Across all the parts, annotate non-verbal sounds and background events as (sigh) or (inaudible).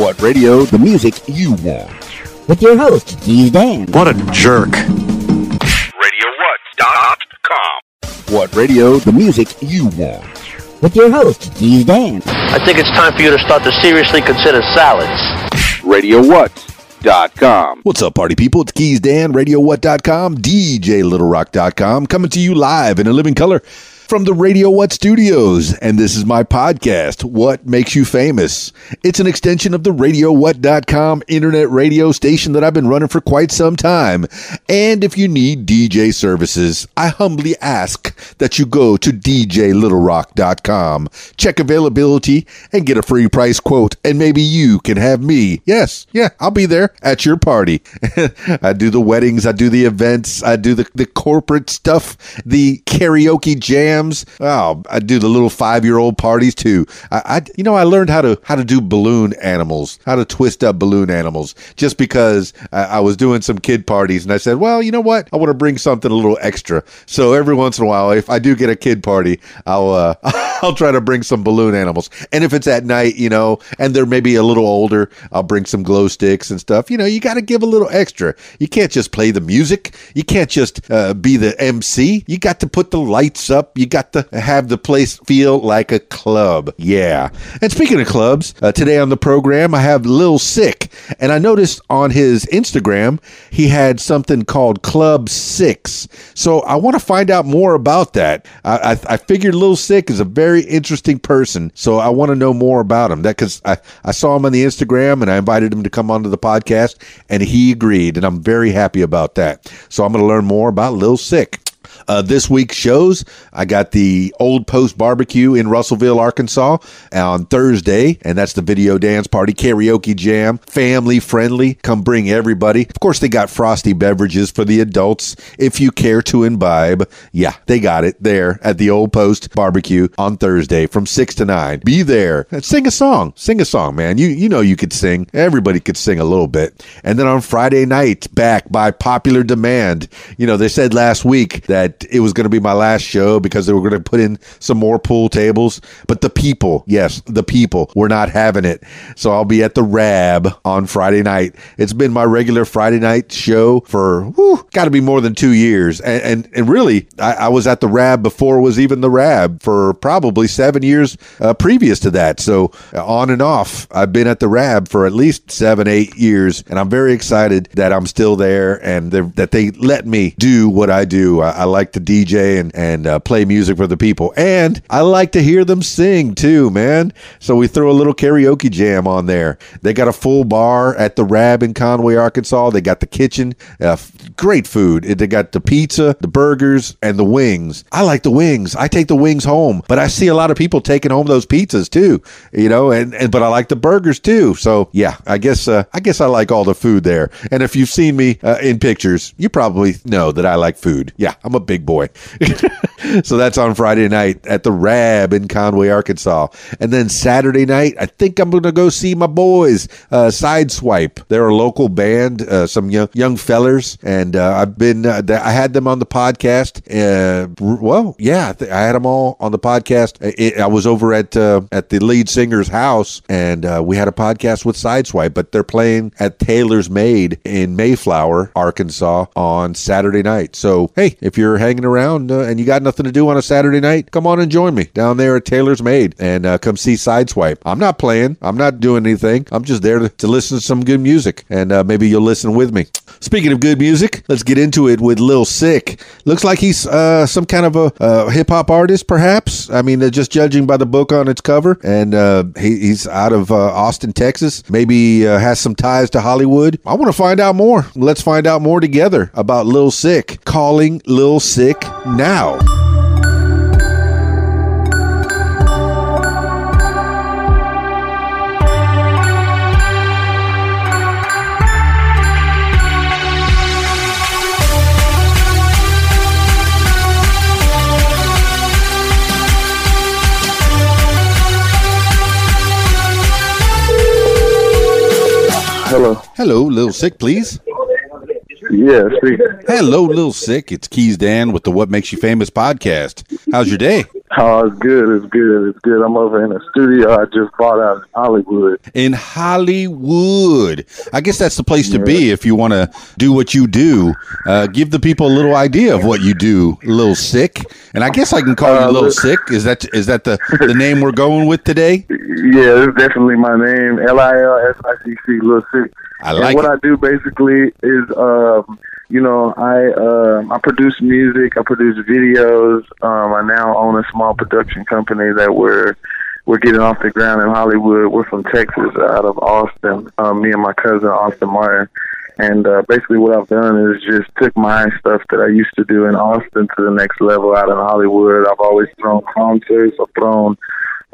What radio? The music you want. With your host, Keys Dan. What a jerk. RadioWhat.com. What radio? The music you want. With your host, Keys Dan. I think it's time for you to start to seriously consider salads. RadioWhat.com. What's up, party people? It's Keys Dan, RadioWhat.com, DJLittleRock.com, coming to you live in a living color from the Radio What Studios. And this is my podcast, What Makes You Famous. It's an extension of the RadioWhat.com internet radio station that I've been running for quite some time. And if you need DJ services, I humbly ask that you go to DJLittleRock.com, check availability, and get a free price quote. And maybe you can have me. Yes, yeah, I'll be there at your party. (laughs) I do the weddings, I do the events, I do the, the corporate stuff, the karaoke jam Oh, I do the little five year old parties too. I, I, you know, I learned how to how to do balloon animals, how to twist up balloon animals, just because I, I was doing some kid parties, and I said, well, you know what, I want to bring something a little extra. So every once in a while, if I do get a kid party, I'll uh, (laughs) I'll try to bring some balloon animals. And if it's at night, you know, and they're maybe a little older, I'll bring some glow sticks and stuff. You know, you got to give a little extra. You can't just play the music. You can't just uh, be the MC. You got to put the lights up. You got to have the place feel like a club. Yeah. And speaking of clubs, uh, today on the program, I have Lil Sicc. And I noticed on his Instagram, he had something called Club Siccs. So I want to find out more about that. I, I, I figured Lil Sicc is a very interesting person. So I want to know more about him. That because I, I saw him on the Instagram and I invited him to come onto the podcast and he agreed. And I'm very happy about that. So I'm going to learn more about Lil Sicc. Uh, this week's shows, I got the Old Post Barbecue in Russellville, Arkansas on Thursday, and that's the video dance party, karaoke jam, family friendly. Come bring everybody. Of course, they got frosty beverages for the adults if you care to imbibe. Yeah, they got it there at the Old Post Barbecue on Thursday from 6 to 9. Be there. And sing a song. Sing a song, man. You, you know you could sing. Everybody could sing a little bit. And then on Friday night, back by popular demand, you know, they said last week that it was going to be my last show because they were going to put in some more pool tables. But the people, yes, the people were not having it. So I'll be at the Rab on Friday night. It's been my regular Friday night show for got to be more than two years. And and, and really, I, I, was at the Rab before it was even the Rab for probably seven years uh, previous to that. So uh, on and off, I've been at the Rab for at least seven, eight years, and I'm very excited that I'm still there and that they let me do what I do. I, I like to DJ and and uh, play music for the people, and I like to hear them sing too, man. So we throw a little karaoke jam on there. They got a full bar at the Rab in Conway, Arkansas. They got the kitchen, uh, great food. They got the pizza, the burgers, and the wings. I like the wings. I take the wings home, but I see a lot of people taking home those pizzas too. You know, and, and but I like the burgers too. So yeah, I guess uh, I guess I like all the food there. And if you've seen me uh, in pictures, you probably know that I like food. Yeah, a big big boy. (laughs) (laughs) so that's on Friday night at the Rab in Conway, Arkansas. And then Saturday night, I think I'm going to go see my boys, uh, Sideswipe. They're a local band, uh, some young, young fellers. And uh, I've been, uh, I had them on the podcast. Uh, well, yeah, I, I, had them all on the podcast. It, I was over at uh, at the lead singer's house and we had a podcast with Sideswipe, but they're playing at Taylor's Made in Mayflower, Arkansas on Saturday night. So, hey, if you're hanging around uh, and you got nothing to do on a Saturday night, come on and join me down there at Taylor's Made and uh, come see Sideswipe. I'm not playing. I'm not doing anything. I'm just there to, to listen to some good music and uh, maybe you'll listen with me. Speaking of good music, let's get into it with Lil Sicc. Looks like he's uh, some kind of a uh, hip hop artist, perhaps. I mean, just judging by the book on its cover, and uh, he, he's out of Austin, Texas. Maybe has some ties to Hollywood. I want to find out more. Let's find out more together about Lil Sicc. Calling Lil Sicc now. Hello. Hello, Lil Sicc, please. Yeah, Hello, Lil Sicc. It's Keys Dan with the What Makes You Famous podcast. How's your day? Oh, it's good. It's good. It's good. I'm over in a studio I just bought out in Hollywood. In Hollywood, I guess that's the place to be if you want to do what you do. Uh, give the people a little idea of what you do. A little sick, and I guess I can call you a Uh, little sick. Is that is that the the name we're going with today? (laughs) Yeah, it's definitely my name. L I L S I C C. Lil Sicc. I and what it. I do basically is, um, you know, I um I produce music, I produce videos. Um, I now own a small production company that we're we're getting off the ground in Hollywood. We're from Texas, out of Austin. Um, me and my cousin Austin Martin. And uh, basically, what I've done is just took my stuff that I used to do in Austin to the next level out in Hollywood. I've always thrown concerts. I've thrown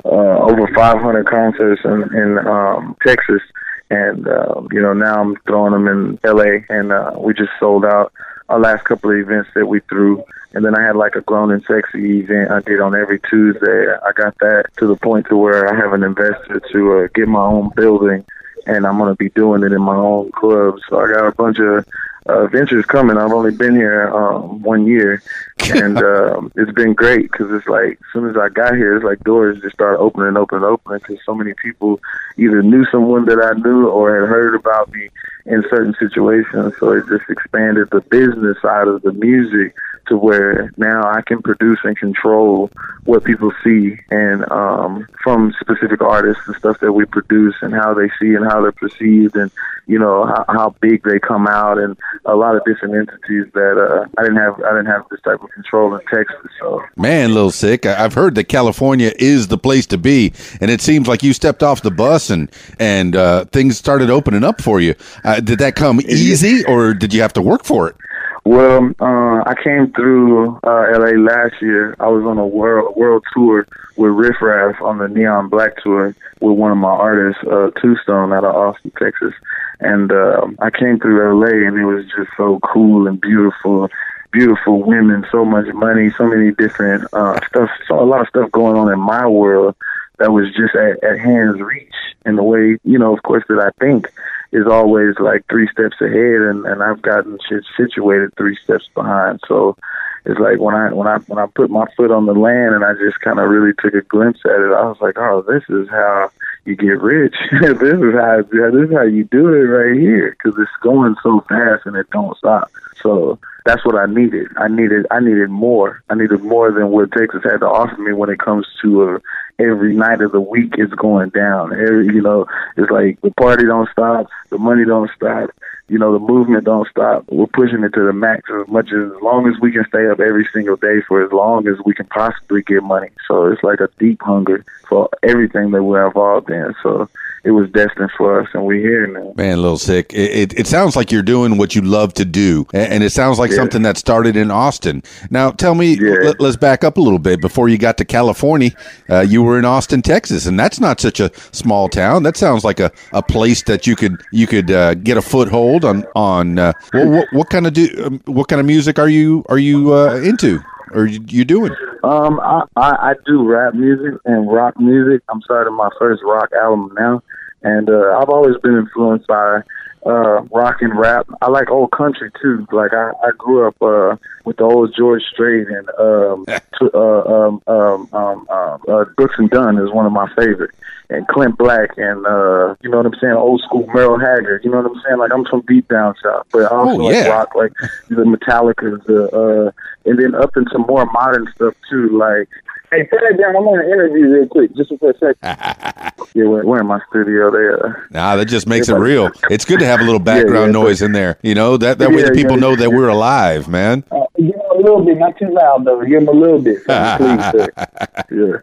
uh, over 500 concerts in, in um, Texas, and uh, you know now I'm throwing them in LA, and uh, we just sold out our last couple of events that we threw, and then I had like a grown and sexy event I did on every Tuesday. I got that to the point to where I have an investor to uh, get my own building, and I'm gonna be doing it in my own club. So I got a bunch of uh, ventures coming. I've only been here um, one year, (laughs) and um, it's been great because it's like as soon as I got here, it's like doors just started opening, opening, opening because so many people either knew someone that I knew or had heard about me in certain situations. So it just expanded the business side of the music to where now I can produce and control what people see and um, from specific artists and stuff that we produce and how they see and how they're perceived and you know how, how big they come out and a lot of different entities that uh, I didn't have I didn't have this type of control in Texas. So Man, little sick. I- I've heard that California is the place to be, and it seems like you stepped off the bus and and uh, things started opening up for you. Uh, did that come easy, or did you have to work for it? Well, uh, I came through uh, LA last year. I was on a world world tour with Riff Raff on the Neon Black tour with one of my artists, uh, Two Stone, out of Austin, Texas. And uh, I came through LA, and it was just so cool and beautiful. Beautiful women, so much money, so many different uh, stuff, so a lot of stuff going on in my world that was just at, at hand's reach. in the way, you know, of course, that I think is always like three steps ahead, and, and I've gotten shit situated three steps behind. So it's like when I when I when I put my foot on the land and I just kind of really took a glimpse at it, I was like, oh, this is how you get rich. (laughs) this is how this is how you do it right here because it's going so fast and it don't stop. So that's what I needed. I needed I needed more. I needed more than what Texas had to offer me when it comes to uh, every night of the week is going down. Every you know, it's like the party don't stop, the money don't stop, you know, the movement don't stop. We're pushing it to the max as much as, as long as we can stay up every single day for as long as we can possibly get money. So it's like a deep hunger for everything that we're involved in. So it was destined for us, and we're here now. Man, little sick. It, it, it sounds like you're doing what you love to do, and it sounds like Yeah. something that started in Austin. Now, tell me, Yeah. let, us back up a little bit. Before you got to California, uh, you were in Austin, Texas, and that's not such a small town. That sounds like a, a place that you could you could uh, get a foothold on on. Uh, what, what, what kind of do um, what kind of music are you are you uh, into? Or you, you doing? Um, I, I I do rap music and rock music. I'm starting my first rock album now, and uh, I've always been influenced by uh, rock and rap. I like old country too. Like I, I grew up uh, with the old George Strait and um, (laughs) t- uh, um, um, um, uh, uh, Brooks and Dunn is one of my favorite. And Clint Black and uh, you know what I'm saying, old school Merle Haggard. You know what I'm saying? Like I'm from deep down south, but I also Oh, like rock, like (laughs) the Metallicas, the uh, and then up into more modern stuff too. Like, hey, put that down. I'm on an interview real quick, just for a second. (laughs) yeah, we're, we're in my studio there. Nah, that just makes it real. It's good to have a little background yeah, noise in there. You know that that way the people yeah. know that we're alive, man. Uh, give him a little bit, not too loud though. Give him a little bit, please, sir. (laughs) Yeah.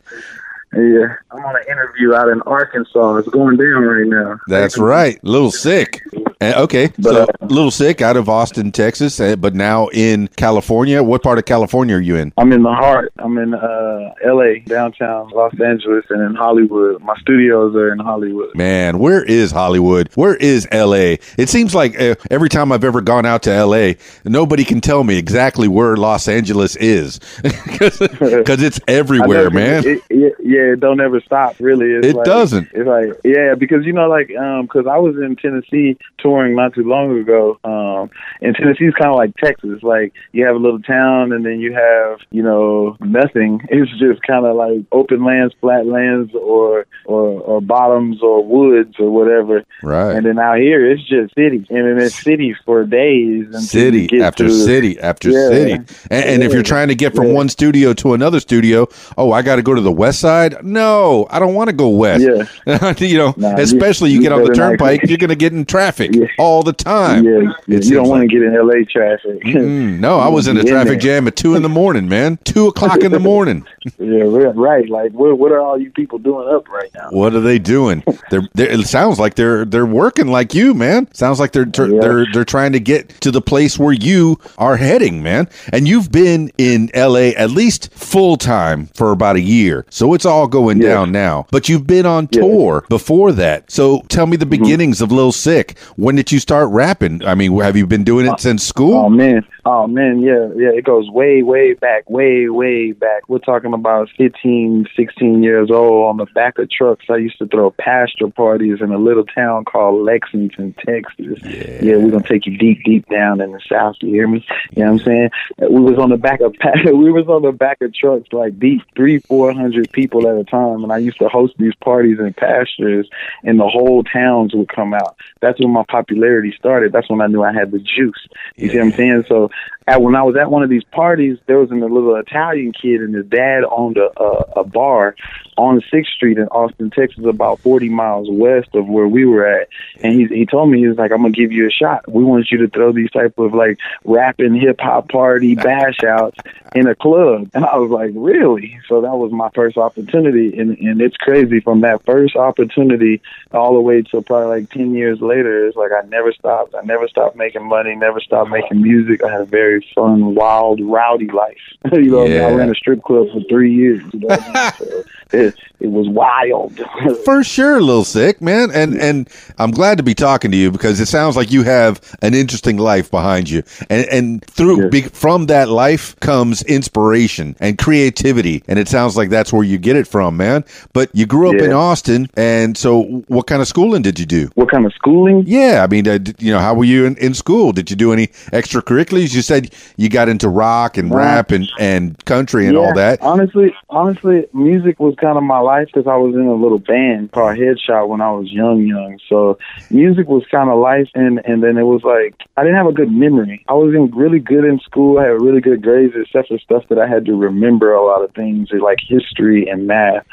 Yeah, I'm on an interview out in Arkansas. It's going down right now. That's right. Little sick. Uh, okay, so uh, little sick out of Austin, Texas, uh, but now in California. What part of California are you in? I'm in the heart. I'm in uh, L.A., downtown Los Angeles, and in Hollywood. My studios are in Hollywood. Man, where is Hollywood? Where is LA? It seems like uh, every time I've ever gone out to LA, nobody can tell me exactly where Los Angeles is (laughs) because it's (laughs) everywhere, man. It, it, yeah, it don't ever stop. Really, it's It like, doesn't. It's like yeah, because you know, like um, because I was in Tennessee touring not too long ago. Um, and Tennessee's kind of like Texas. Like you have a little town, and then you have you know nothing. (laughs) It's just kind of like open lands, flat lands, or or or bottoms or woods or whatever. Right. And then out here, it's just city, and then it's city for days. And city after to- city after Yeah. city. And, and if you're trying to get from Yeah. one studio to another studio, oh, I got to go to the west side. No, I don't want to go west. Yeah. (laughs) you know, Nah, especially you, you get on the turnpike, you're going to get in traffic Yeah. all the time. Yeah, yeah, you don't want like- to get in LA traffic. Mm, no, (laughs) I was in a Be in traffic jam at two in the morning, man. Two o'clock in the (laughs) morning. yeah, right, right. Like, what what are all you people doing up right now? What are they doing? They're, they're it sounds like they're they're working like you, man. Sounds like they're tr- Yeah. they're they're trying to get to the place where you are heading, man. And you've been in LA at least full time for about a year. So it's all going Yeah. down now. But you've been on Yeah. tour before that. So tell me the mm-hmm. beginnings of Lil Sicc. When did you start rapping? I mean, have you been doing it uh, since school? Oh man, oh man, yeah, yeah. It goes way, way back, way, way back. We're talking about 15, 16 years old on the back of trucks. I used to throw pasture parties in a little town called Lexington, Texas. Yeah, we're gonna take you deep, deep down in the south. You hear me? You know what I'm saying? We was on the back of (laughs) we was on the back of trucks like deep three, four hundred people at a time, and I used to host these parties in pastures, and the whole towns would come out. That's when my popularity started. That's when I knew I had the juice. You see what I'm saying? So at, when I was at one of these parties, there was a little Italian kid, and his dad owned a, a, a bar on Sixth Street in Austin, Texas, about 40 miles west of where we were at. And he he told me he was like, "I'm gonna give you a shot. We want you to throw these type of like rapping hip hop party bash outs in a club." And I was like, "Really?" So that was my first opportunity, and and it's crazy from that first opportunity all the way to probably like 10 years later. It's like I never stopped. I never stopped making money. Never stopped making music. I had a very fun, wild, rowdy life. (laughs) you know, what I Yeah. ran a strip club for three years. You know I (laughs) mean? so it, it was wild. (laughs) For sure, Lil Sicc, man. And and I'm glad to be talking to you because it sounds like you have an interesting life behind you. And and through Yeah. be, from that life comes inspiration and creativity. And it sounds like that's where you get it from, man. But you grew up in Austin, and so what kind of schooling did you do? what kind of schooling? Yeah, I mean, uh, you know, how were you in, in school? Did you do any extracurriculars? You said you got into rock and rap and, and country and all that. Honestly, honestly, music was kind of my life because I was in a little band called Headshot when I was young, young. So music was kind of life, and and then it was like I didn't have a good memory. I wasn't really good in school. I had really good grades, except for stuff that I had to remember a lot of things like history and math.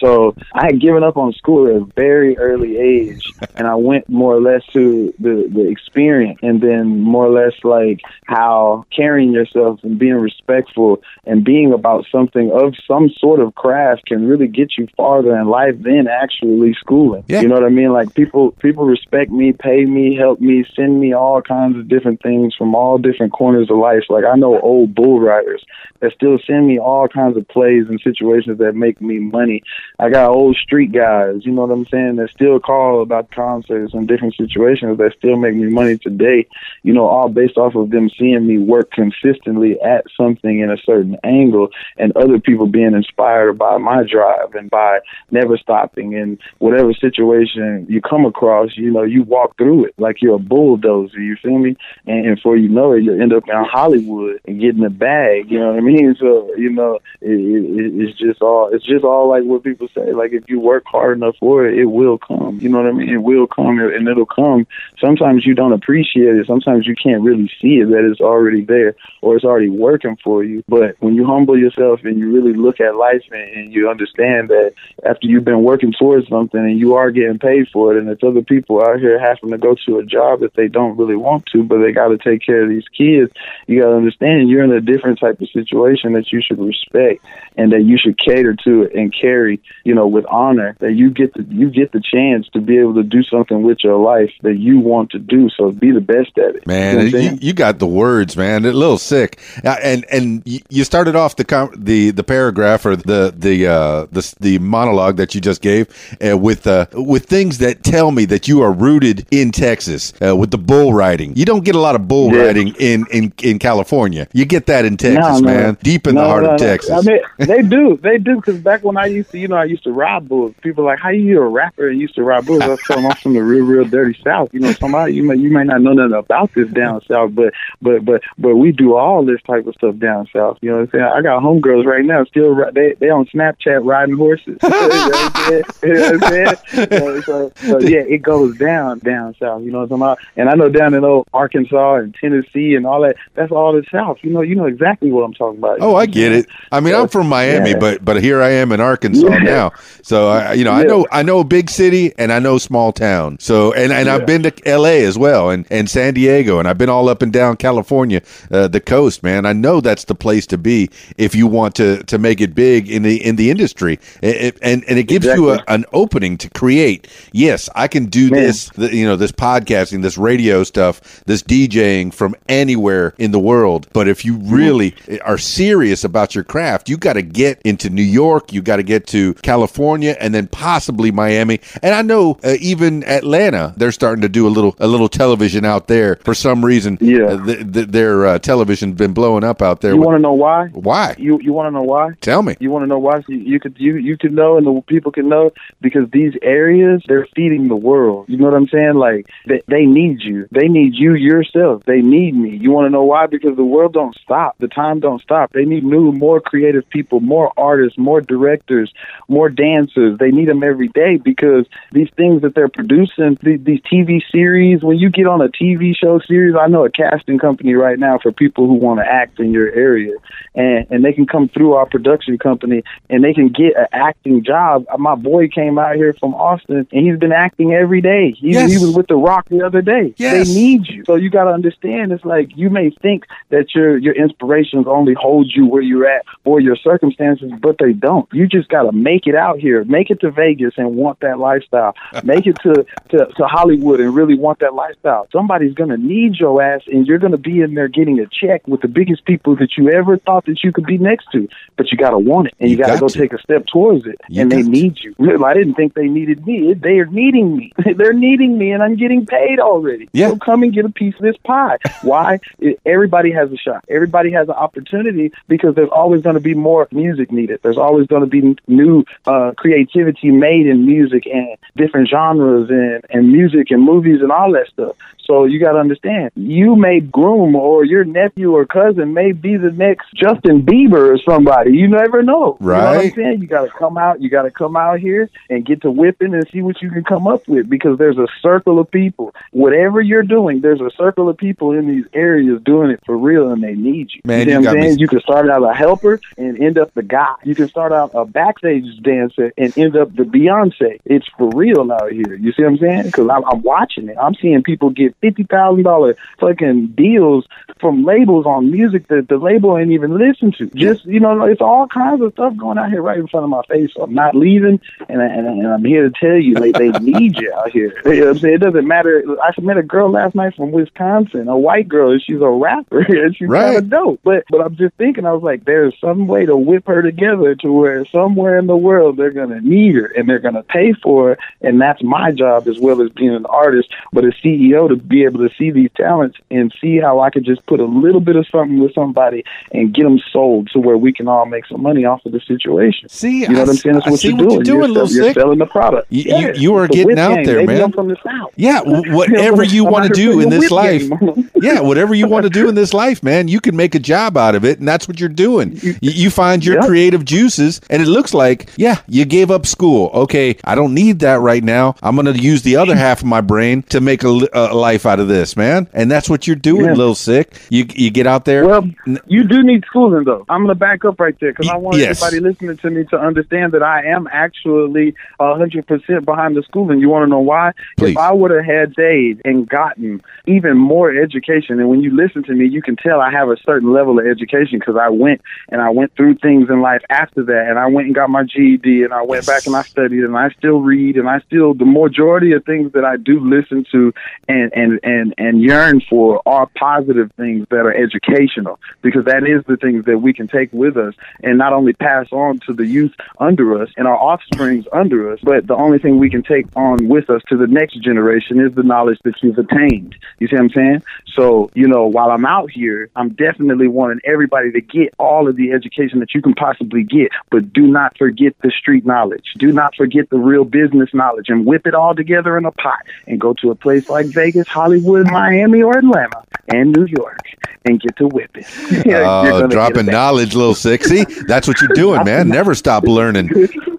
So I had given up on school at a very early age, (laughs) and I went more or less to the the experience, and then more or less like how carrying yourself and being respectful and being about something of some sort of craft can really get you farther in life than actually schooling. Yeah. You know what I mean? Like people people respect me, pay me, help me, send me all kinds of different things from all different corners of life. Like I know old bull riders that still send me all kinds of plays and situations that make me money. I got old street guys, you know what I'm saying, that still call about concerts and different situations that still make me money today, you know, all based off of them seeing me work consistently at something in a certain angle and other people being inspired by my drive and by never stopping and whatever situation you come across, you know, you walk through it like you're a bulldozer, you feel me? And, and before you know it, you end up in Hollywood and getting a bag, you know what I mean? (laughs) So, you know, it, it, it's just all, it's just all like what people say, like if you work hard enough for it, it will come, you know what I mean? It will come and it'll come. Sometimes you don't appreciate it. Sometimes you can't really see it that it's already there or it's already working for you. But when you humble yourself and you really look at life and, and you understand that after you've been working towards something and you are getting paid for it, and it's other people out here having to go to a job that they don't really want to, but they got to take care of these kids, you got to understand you're in a different type of situation that you should respect and that you should cater to and carry, you know, with honor. That you get the you get the chance to be able to do something with your life that you want to do. So be the best at it. You know Man, you, you got the words, man. man. A little sick. Uh, and and you started off the com- the the paragraph or the the uh, the the monologue that you just gave uh, with uh, with things that tell me that you are rooted in Texas uh, with the bull riding. You don't get a lot of bull Yeah. riding in, in in California. You get that in Texas, No, no. man. Deep in the heart no, of no. Texas. I mean, they (laughs) do, they do. Because back when I used to, you know, I used to ride bulls. People are like, how you a rapper and used to ride bulls? I telling them I'm from the real, real dirty South. You know, somebody you may you may not know nothing about this down south, but but but but we do all this type of stuff down south. You know what I'm saying? I got homegirls right now still they they on Snapchat riding horses. (laughs) you know what I'm saying? (laughs) You know what I'm saying? So, so, so yeah, it goes down down south. You know what I'm talking about? And I know down in old Arkansas and Tennessee and all that. That's all the south. You know, you know exactly what I'm talking about. Oh, I get it. I mean, I'm from Miami, Yeah. but but here I am in Arkansas Yeah. now. So I, you know, I know I know a big city and I know small town. So and and I've been to L.A. as well and and San Diego and I've been all up and down California, uh, the coast, man. I know that's the place to be if you want to to make it big in the in the industry. It, and and it gives you a, an opening to create. Yes, I can do Man. this. You know, this podcasting, this radio stuff, this DJing from anywhere in the world. But if you really are serious about your craft, you got to get into New York. You got to get to California, and then possibly Miami. And I know uh, even Atlanta, they're starting to do a little a little television out there. For some reason, Yeah. uh, th- th- their uh, television's been blowing up out there. You want to know why? Why? You you want to know why? Tell me. You want to know why? You, you could you you can know, and the people can know because these areas they're feeding the world. You know what I'm saying? Like they, they need you. They need you yourself. They need me. You want to know why? Because the world don't stop. The time don't stop. They need new, more creative people, more artists, more directors, more dancers. They need them every day because these things that they're producing, these, these TV series. When you get on a TV show series, I know a casting company right now for people who want to act in your area, and and they can come through our production company and they can get an acting job. Uh, my boy came out here from Austin and he's been acting every day. He, Yes. he was with The Rock the other day. Yes. They need you. So you got to understand it's like you may think that your your inspirations only hold you where you're at or your circumstances, but they don't. You just got to make it out here. Make it to Vegas and want that lifestyle. Make it to, to, to Hollywood and really want that lifestyle. Somebody's going to need your ass and you're going to be in there getting a check with the biggest people that you ever thought that you could be next to. But you got to want it and you, You got to go take a step towards it. You and they need you. I didn't think they needed me. They are needing me. (laughs) They're needing me and I'm getting paid already. Yeah. So come and get a piece of this pie. Why? Everybody has a shot. Everybody has an opportunity because there's always going to be more music needed. There's always going to be new uh, creativity made in music and different genres and, and music and movies and all that stuff. So you got to understand, you may groom or your nephew or cousin may be the next Justin Bieber or somebody. You never know. You know what I'm saying? You got to come out. You got to come out here and get to whipping and see what you can come up with because there's a circle of people. Whatever you're doing, there's a circle of people in these areas doing it for real, and they need you. Man, you, you what I'm me- saying? You can start out a helper and end up the guy. You can start out a backstage dancer and end up the Beyonce. It's for real out here. You see what I'm saying? Because I'm, I'm watching it. I'm seeing people get fifty thousand dollar fucking deals from labels on music that the label ain't even listen to. Just you know, it's all kinds of stuff going out here right in front of my face. So I'm not leaving, and, I, and, I, and I'm here to tell you, like they need you out here. (laughs) You know what I'm saying? It doesn't matter. I met a girl last night from Wisconsin, a white girl, and she's a rapper, (laughs) and she's Right. kind of dope. But but I'm just thinking, I was like, there's some way to whip her together to where somewhere in the world they're gonna need her and they're gonna pay for it. and that's my job as well as being an artist, but a CEO to be able to see these talents and see how I could just put a little bit of something with somebody and get them sold to where we can all make some money off of the situation. See, You know I what I'm saying? That's I what you're what doing. you're doing, you're, you're selling the product. You- Yeah, you- you are getting out game, there, baby. man. From the South. Yeah, (laughs) whatever you want to do in this life. (laughs) yeah, whatever you want to do in this life, man, you can make a job out of it, and that's what you're doing. You, you find your Yep. creative juices, and it looks like, yeah, you gave up school. Okay, I don't need that right now. I'm going to use the other half of my brain to make a, a life out of this, man. And that's what you're doing, Yeah. little sick. You you get out there. Well, you do need schooling, though. I'm going to back up right there because I want yes. everybody listening to me to understand that I am actually 100% behind the schooling. You want to know why? Please. If I would have had stayed and gotten even more education, and when you listen to me, you can tell I have a certain level of education because I went and I went through things in life after that, and I went and got my And I went back and I studied, and I still read, and I still the majority of things that I do listen to and and and and yearn for are positive things that are educational because that is the things that we can take with us and not only pass on to the youth under us and our offsprings under us, but the only thing we can take on with us to the next generation is the knowledge that you've attained. You see what I'm saying? So, you know, while I'm out here, I'm definitely wanting everybody to get all of the education that you can possibly get, but do not forget the street knowledge. Do not forget the real business knowledge and whip it all together in a pot and go to a place like Vegas, Hollywood, Miami, or Atlanta and New York and get to whipping. (laughs) Oh, dropping knowledge, little sixty. That's what you're doing, (laughs) man. Never stop learning.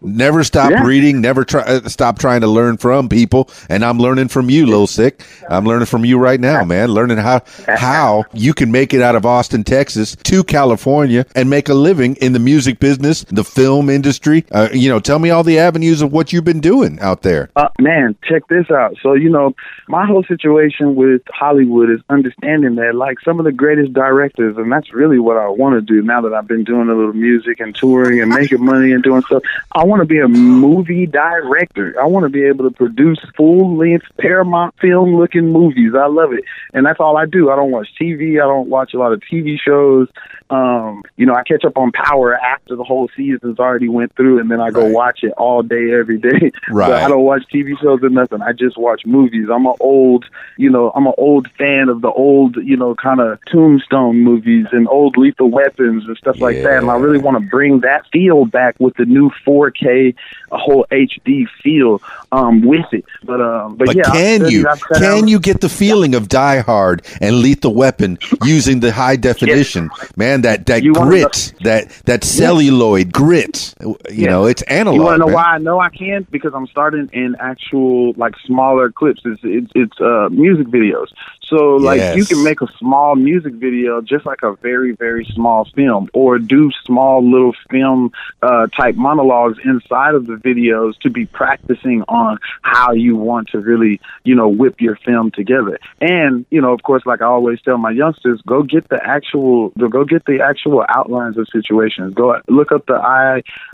Never stop Yeah. reading. Never try, uh, stop trying to learn from people. And I'm learning from you, little sick. I'm learning from you right now, man. Learning how how you can make it out of Austin, Texas, to California and make a living in the music business, the film industry. Uh, you know, tell me all the avenues of what you've been doing out there. Uh, man, check this out. So, you know, my whole situation with Hollywood is understanding that, like, some of the greatest directors, and that's really what I want to do now that I've been doing a little music and touring and making money and doing stuff. I want to be a movie director. I want to be able to produce full length Paramount film looking movies. I love it. And that's all I do. I don't watch TV. I don't watch a lot of TV shows. Um, you know, I catch up on Power after the whole season's already went through, and then I go Right. watch it all day, every day. (laughs) Right. But I don't watch TV shows or nothing. I just watch movies. I'm an old, you know, I'm an old fan of the old, you know, kind of Tombstone movies and old Lethal Weapons and stuff like that. And I really want to bring that feel back with the new 4K, a whole HD feel um, with it. But um, but, But yeah, can you can down- you get the feeling of Die Hard and Lethal Weapon using the high definition? Man, that that You grit, that that celluloid grit. You Yeah. know, it's analog. You want to know man. why I know I can? Because I'm starting in actual like smaller clips. It's it's, it's uh, music videos. So like you can make a small music video just like a very very small film, or do small little film uh, type monologues inside of the videos to be practicing on how you want to really you know whip your film together. And you know of course like I always tell my youngsters, go get the actual go get the actual outlines of situations. Go look up the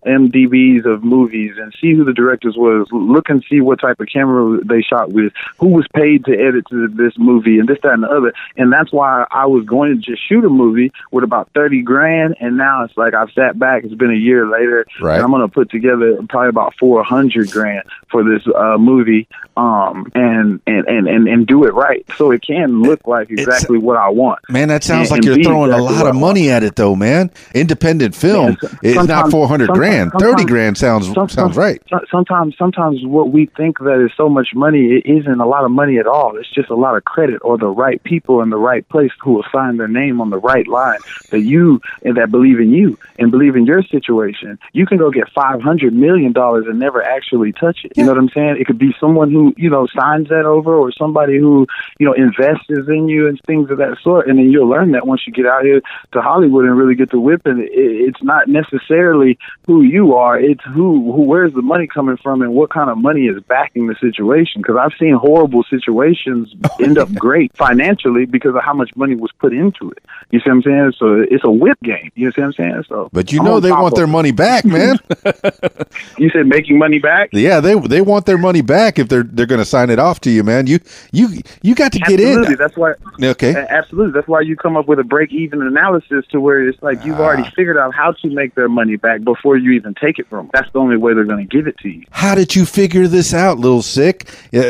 IMDb's of movies and see who the directors was. Look and see what type of camera they shot with, who was paid to edit this movie, and this, that, and the other. And that's why I was going to just shoot a movie with about thirty grand, and now it's like I've sat back. It's been a year later, Right. and I'm going to put together probably about four hundred grand for this uh, movie, um, and, and and and and do it right, so it can look like exactly what I want. Man, that sounds and- like and you're throwing a lot of money at it, though, man. Independent film Yeah, is not four hundred grand. Thirty grand sounds sounds right. Sometimes, sometimes what we think that is so much money, it isn't a lot of money at all. It's just a lot of credit or the right people in the right place who will sign their name on the right line that you and that believe in you and believe in your situation. You can go get five hundred million dollars and never actually touch it. You know what I'm saying? It could be someone who you know signs that over, or somebody who you know invests in you and things of that sort. And then you'll learn that once you get out here to Hollywood and really get to whipping. It, it's not necessarily who you are; it's who who where's the money coming from and what kind of money is backing the situation. Because I've seen horrible situations (laughs) oh, end up great financially because of how much money was put into it. You see what I'm saying? So it's a whip game. You see what I'm saying? So, But you I'm know they want their it. money back, man. (laughs) (laughs) You said making money back. yeah, they they want their money back if they're they're going to sign it off to you, man. You you you got to get Absolutely. in. That's why. Okay. Absolutely. That's why you come up with a break even analysis to where it's like you've Ah. already figured out how to make their money back before you even take it from them. That's the only way they're going to give it to you. How did you figure this out, little sick? Man,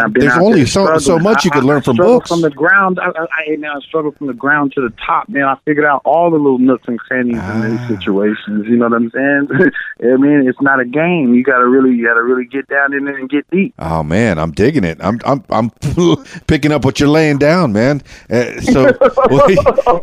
I've been there's only so so much you could learn from books. From the ground, I, I, I now struggle from the ground to the top. Man, I figured out all the little nooks and crannies in Ah. these situations. You know what I'm saying? (laughs) I mean, it's not a game. You got to really, you got to really get down in there and get deep. Oh man, I'm digging it. I'm I'm I'm (laughs) picking up what you're laying down, man. Uh, so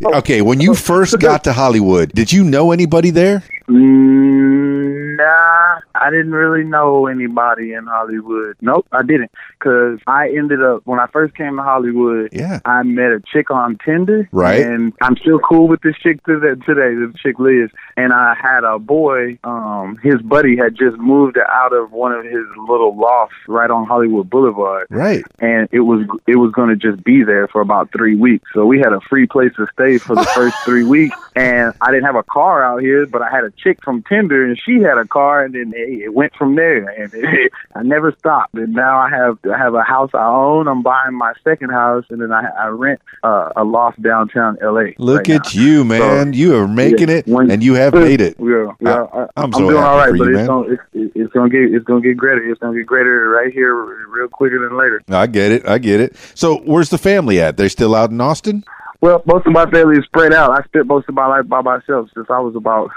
(laughs) okay, when you first got to Hollywood, did you know anybody there? Mm, nah, I didn't really know anybody in Hollywood. Nope, I didn't. Cause I ended up when I first came to Hollywood. Yeah. I met a chick on Tinder. Right. And I'm still cool with this chick to that today. This chick Liz. And I had a boy. Um, his buddy had just moved out of one of his little lofts right on Hollywood Boulevard Right. and it was it was going to just be there for about three weeks. So we had a free place to stay for the (laughs) first three weeks. and I didn't have a car out here, but I had a chick from Tinder, and she had a car, and then it, it went from there, and it, I never stopped. And now I have I have a house I own. I'm buying my second house, and then I, I rent uh, a loft downtown L.A. Look right at you, man. you are making Yeah, it, when- and you have made it. (laughs) Yeah, yeah. I- am so doing all right, but you, it's gonna it's, it's gonna get it's gonna get greater. It's gonna get greater right here, real quicker than later. I get it. I get it. So, where's the family at? They're still out in Austin? Well, most of my family is spread out. I spent most of my life by myself since I was about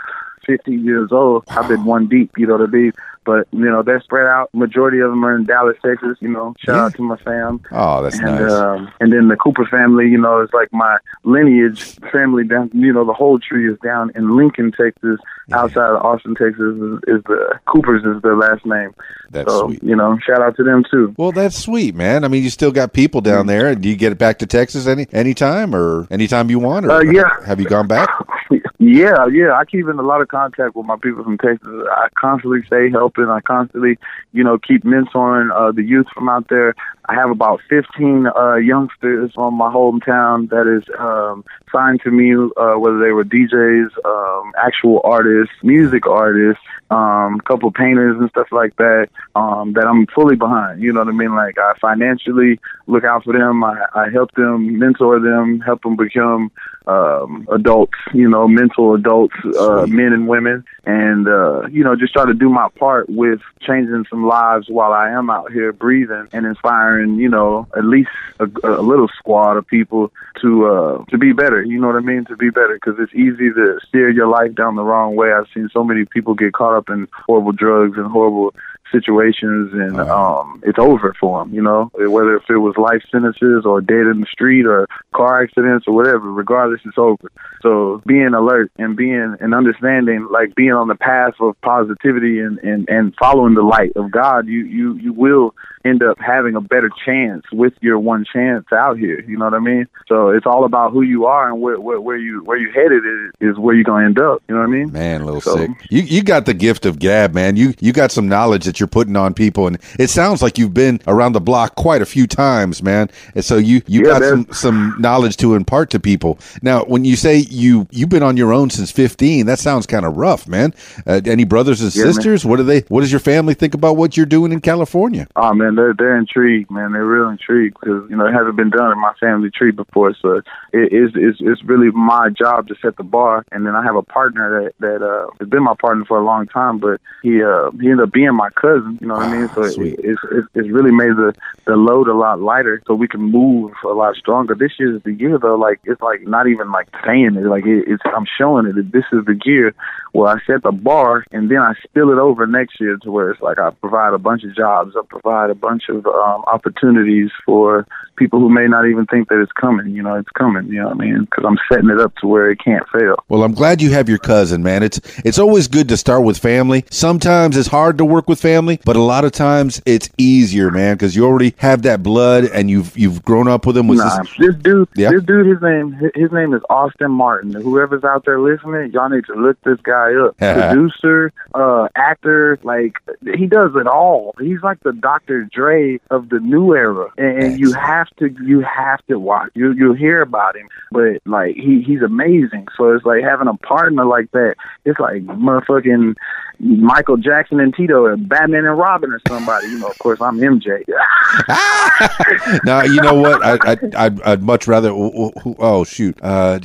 50 years old. I've been one deep, you know what I mean? But, you know, they're spread out. Majority of them are in Dallas, Texas, you know. Shout Yeah. out to my fam. Oh, that's and nice. um, and then the Cooper family, you know, is like my lineage family down. You know, the whole tree is down in Lincoln, Texas. Outside of Austin, Texas, is, is the Coopers is their last name. That's so sweet. you know, shout out to them too. Well, that's sweet, man. I mean, you still got people down there. Do you get it back to Texas any anytime or anytime you want? Or Uh, yeah. Have you gone back? (laughs) Yeah, yeah. I keep in a lot of contact with my people from Texas. I constantly say stay helping. I constantly, you know, keep mentoring uh, the youth from out there. I have about 15 uh, youngsters from my hometown that is um, signed to me, uh, whether they were DJs, um, actual artists, music artists, um, couple painters and stuff like that, um, that I'm fully behind. You know what I mean? Like I financially look out for them. I, I help them, mentor them, help them become um, adults, you know, mental adults, uh, Sweet. men and women, and uh, you know, just try to do my part with changing some lives while I am out here breathing and inspiring, you know, at least a, a little squad of people to uh, to be better. You know what I mean? To be better, because it's easy to steer your life down the wrong way. I've seen so many people get caught up in horrible drugs and horrible situations and um it's over for them you know? Whether if it was life sentences or dead in the street or car accidents or whatever regardless it's over. So being alert and being and understanding like being on the path of positivity and and and following the light of god you you you will end up having a better chance with your one chance out here you know what i mean so it's all about who you are and where where, where you where you headed is, is where you're gonna end up you know what i mean Man, a little So- sick. You you got the gift of gab, man. You you got some knowledge that you're putting on people, and it sounds like you've been around the block quite a few times, man. And so you you Yeah, got some some knowledge to impart to people. Now, when you say you you've been on your own since 15, that sounds kind of rough, man. Uh, any brothers and Yeah, man. sisters? What do they? What does your family think about what you're doing in California? Oh man, they're they're intrigued, man. They're real intrigued because you know it hasn't been done in my family tree before. So it is it's, it's really my job to set the bar. And then I have a partner that that uh, has been my partner for a long time, but he uh, he ended up being my cousin. You know what I mean? So it, it's, it's it's really made the the load a lot lighter, so we can move a lot stronger. This year is the year though. Like it's like not even like saying it. Like it, it's I'm showing it. that This is the year where I set the bar, and then I spill it over next year to where it's like I provide a bunch of jobs, I provide a bunch of um, opportunities for people who may not even think that it's coming. You know, it's coming. You know what I mean? Because I'm setting it up to where it can't fail. Well, I'm glad you have your cousin, man. It's it's always good to start with family. Sometimes it's hard to work with family, but a lot of times it's easier, man, because you already have that blood and you've you've grown up with them. Was Nah, this- this dude, Yeah. this dude, his name, his name is Austin Martin. Whoever's out there listening, y'all need to look this guy up. (laughs) Producer, uh, actor, like he does it all. He's like the Dr. Dre of the new era, and, and you have to, you have to watch. You you'll hear about him, but like he he's amazing. So it's like having a partner like that. It's like motherfucking Michael Jackson and Tito, or Batman and Robin, or somebody. You know, of course, I'm MJ. (laughs) now you know what? I, I I'd, I'd much rather. Oh shoot, uh,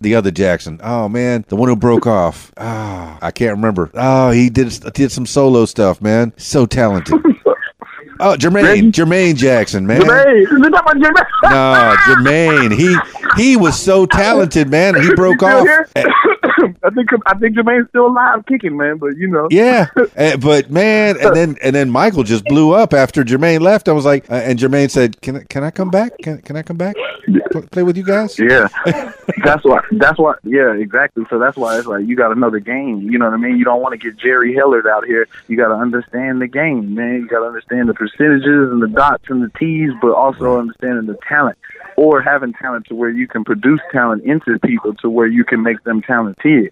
the other Jackson. Oh man, the one who broke off. Ah, I can't remember. Oh, he did did some solo stuff, man. So talented. (laughs) Oh, Jermaine, Jermaine Jackson, man. Jermaine, is it not Jermaine? No, Jermaine. He he was so talented, man. He (laughs) broke off. I think I think Jermaine's still alive, kicking, man. But you know, Yeah, (laughs) Eh, but man, and then and then Michael just blew up after Jermaine left. I was like, uh, and Jermaine said, "Can I- can I come back? Can can I come back? Pl- play with you guys?" yeah, (laughs) that's why. That's why. Yeah, exactly. So that's why it's like you got to know the game. You know what I mean? You don't want to get Jerry Heller'd out here. You got to understand the game, man. You got to understand the percentages and the dots and the T's, but also understanding the talent or having talent to where you can produce talent into people to where you can make them talented.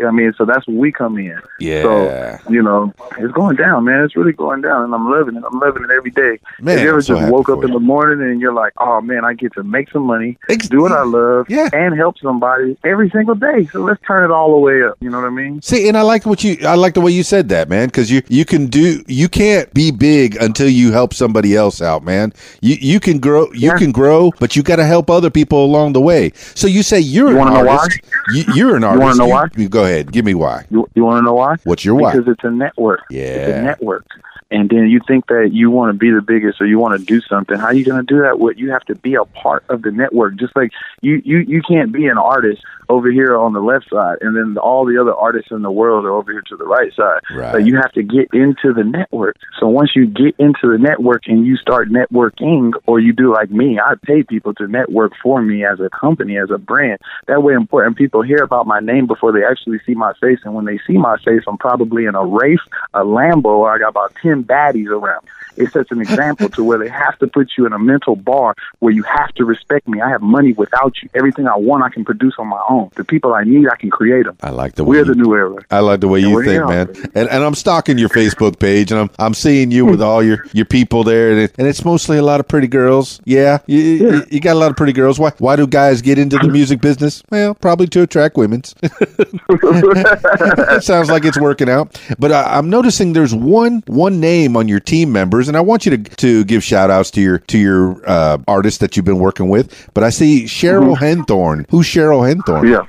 You know I mean? So that's where we come in. Yeah. So, you know, it's going down, man. It's really going down, and I'm loving it. I'm loving it every day. Man, Have you ever so just woke up in the morning and you're like, oh, man, I get to make some money, Ex- do what I love, Yeah. and help somebody every single day. So let's turn it all the way up. You know what I mean? See, and I like what you I like the way you said that, man, because you you can do you can't be big until you help somebody else out, man. You you can grow you Yeah. can grow, but you got to help other people along the way. So you say you're You an wanna know why? artist. You, you're an artist. You- why? you go ahead, give me why. You, you want to know why? What's your why? Because it's a network. It's Yeah. a network. And then you think that you want to be the biggest or you want to do something. How are you going to do that? What you have to be a part of the network. Just like you, you, you can't be an artist over here on the left side, and then all the other artists in the world are over here to the right side. Right. But you have to get into the network. So once you get into the network and you start networking, or you do like me, I pay people to network for me as a company, as a brand. That way, important people hear about my name before they actually see my face. And when they see my face, I'm probably in a race, a Lambo, or I got about 10 baddies around. It sets an example to where they have to put you in a mental bar where you have to respect me. I have money without you. Everything I want, I can produce on my own. The people I need, I can create them. I like the way We're you, the new era. I like the way you think, man. And, and I'm stalking your Facebook page, and I'm I'm seeing you with all your, your people there, and, it, and it's mostly a lot of pretty girls. Yeah, you, you, you got a lot of pretty girls. Why why do guys get into the music business? Well, probably to attract women's. (laughs) it (laughs) sounds like it's working out. But I, I'm noticing there's one one name on your team and I want you to to give shout outs to your to your uh, artists that you've been working with. But I see Cheryl Henthorn. Who's Cheryl Henthorn? Yeah.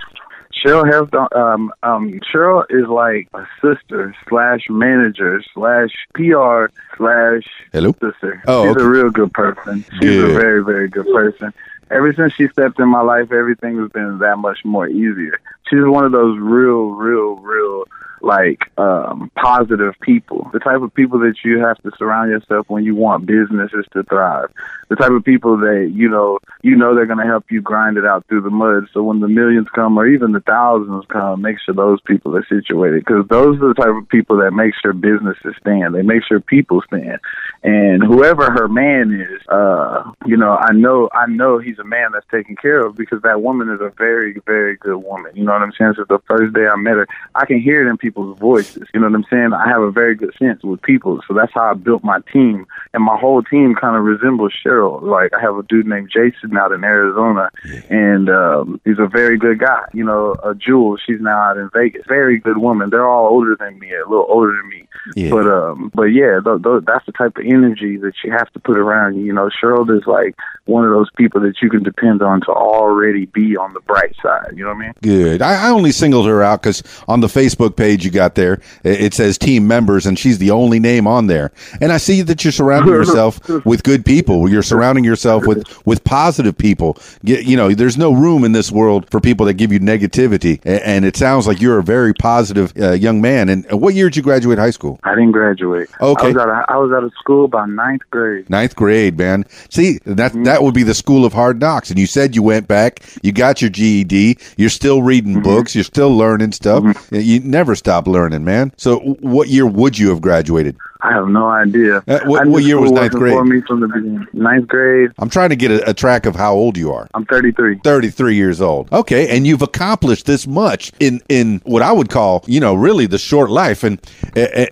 Cheryl has um um Cheryl is like a sister slash manager slash PR slash Hello? sister. Oh, She's okay. a real good person. She's Good. a very, very good person. Ever since she stepped in my life, everything has been that much more easier. She's one of those real, real, real like um positive people. The type of people that you have to surround yourself when you want businesses to thrive. The type of people that, you know, you know they're gonna help you grind it out through the mud. So when the millions come or even the thousands come, make sure those people are situated. Because those are the type of people that make sure businesses stand. They make sure people stand. And whoever her man is, uh, you know, I know I know he's a man that's taken care of because that woman is a very, very good woman. You know what I'm saying? Since the first day I met her, I can hear it in people's voices. You know what I'm saying? I have a very good sense with people. So that's how I built my team. And my whole team kind of resembles Cheryl. Like I have a dude named Jason out in Arizona and um he's a very good guy. You know, a Jewel, she's now out in Vegas. Very good woman. They're all older than me, a little older than me. Yeah. But um, but yeah, th- th- that's the type of energy that you have to put around you. You know, Cheryl is like one of those people that you can depend on to already be on the bright side. You know what I mean? Good. I, I only singled her out because on the Facebook page you got there, it it says team members, and she's the only name on there. And I see that you're surrounding (laughs) yourself with good people. You're surrounding yourself with with positive people. Get, you know, there's no room in this world for people that give you negativity. A- And it sounds like you're a very positive uh, young man. And uh, what year did you graduate high school? I didn't graduate. Okay. I was out of, I was out of school by ninth grade. Ninth grade, man. See, that that would be the school of hard knocks. And you said you went back, you got your GED, you're still reading books, you're still learning stuff. You never stop learning, man. So, what year would you have graduated? I have no idea. Uh, what- what year was ninth grade? For me from the beginning. Ninth grade. I'm trying to get a, a track of how old you are. I'm 33. 33 years old. Okay, and you've accomplished this much in in what I would call, you know, really the short life. And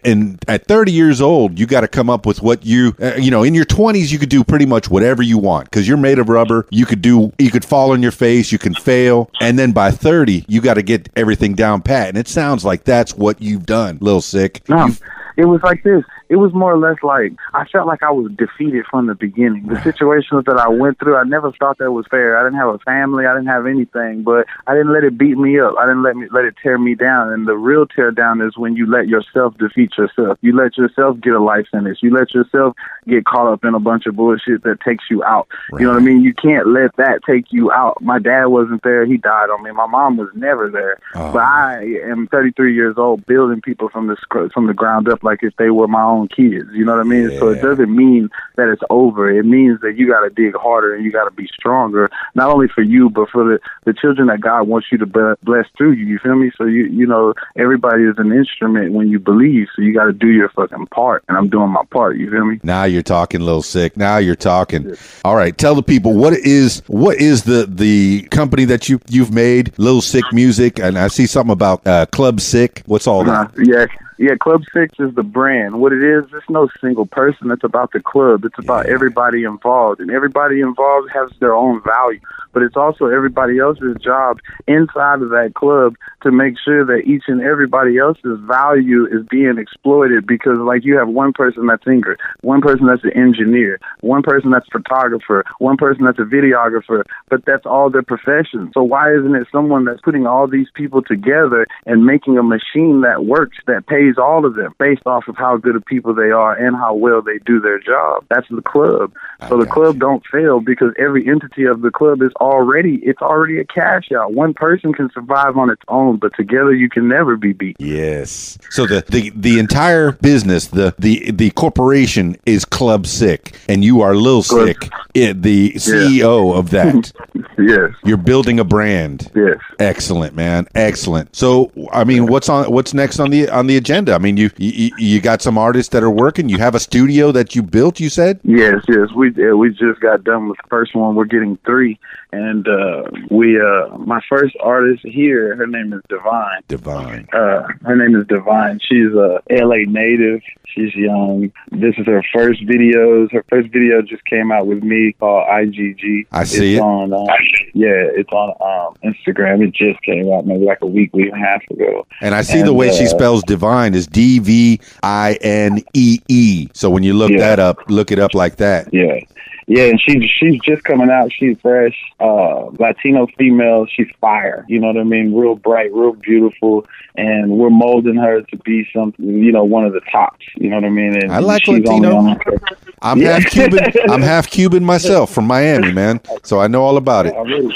and at 30 years old, you got to come up with what you, uh, you know, in your 20s, you could do pretty much whatever you want because you're made of rubber. You could do, you could fall on your face, you can fail, and then by 30, you got to get everything down pat. And it sounds like that's what you've done, Lil Sicc. No, You've- it was like this. It was more or less like I felt like I was defeated from the beginning. The (sighs) situations that I went through, I never thought that was fair. I didn't have a family, I didn't have anything, but I didn't let it beat me up. I didn't let me let it tear me down. And the real tear down is when you let yourself defeat yourself. You let yourself get a life sentence. You let yourself get caught up in a bunch of bullshit that takes you out. You know what I mean? You can't let that take you out. My dad wasn't there. He died on me. My mom was never there. Oh. But I am 33 years old, building people from the from the ground up like if they were my own kids. You know what I mean? So it doesn't mean that it's over. It means that you got to dig harder and you got to be stronger, not only for you but for the the children that God wants you to bless through you. You feel me? So you you know everybody is an instrument when you believe. So you got to do your fucking part, and I'm doing my part. You feel me? Now you're talking, Lil Sicc. Now you're talking. All right, tell the people what is what is the the company that you you've made, Lil Sicc Music, and I see something about uh, Club Sick. What's all Uh, that? yeah, yeah. Club Siccs is the brand. What it is, it's no single person. It's about the club. It's about everybody involved, and everybody involved has their own value. But it's also everybody else's job inside of that club to make sure that each and everybody else's value is being exploited because like you have one person that's singer, one person that's an engineer, one person that's a photographer, one person that's a videographer, but that's all their profession. So why isn't it someone that's putting all these people together and making a machine that works that pays all of them based off of how good of people they are and how well they do their job? That's the club. So the club don't fail because every entity of the club is already it's already a cash out. One person can survive on its own, but together you can never be beat. Yes. So the, the the entire business, the the the corporation is Club Sick, and you are Lil Club- Sick, it, the CEO of that. (laughs) Yes, You're building a brand. yes. Excellent, man. Excellent. So, I mean, what's on what's next on the on the agenda? I mean, you you, you got some artists that are working. You have a studio that you built. You said. Yes, yes. We we just got done with the first one. We're getting three, and uh, we uh, my first artist here. Her name is Divine. Divine. Uh, her name is Divine. She's a LA native. She's young. This is her first videos. Her first video just came out with me called IGG. I see it's it. on. Um, yeah, it's on um, Instagram. It just came out maybe like a week, week and a half ago. And I see the And, way she uh, spells divine is D V I N E E. So when you look Yeah. that up, look it up like that. Yeah. Yeah, and she's she's just coming out. She's fresh, uh, Latino female. She's fire. You know what I mean? Real bright, real beautiful, and we're molding her to be something. You know, one of the tops. You know what I mean? And I like she's Latino. On I'm Yeah. half Cuban. I'm half (laughs) Cuban myself from Miami, man. So I know all about it. Already,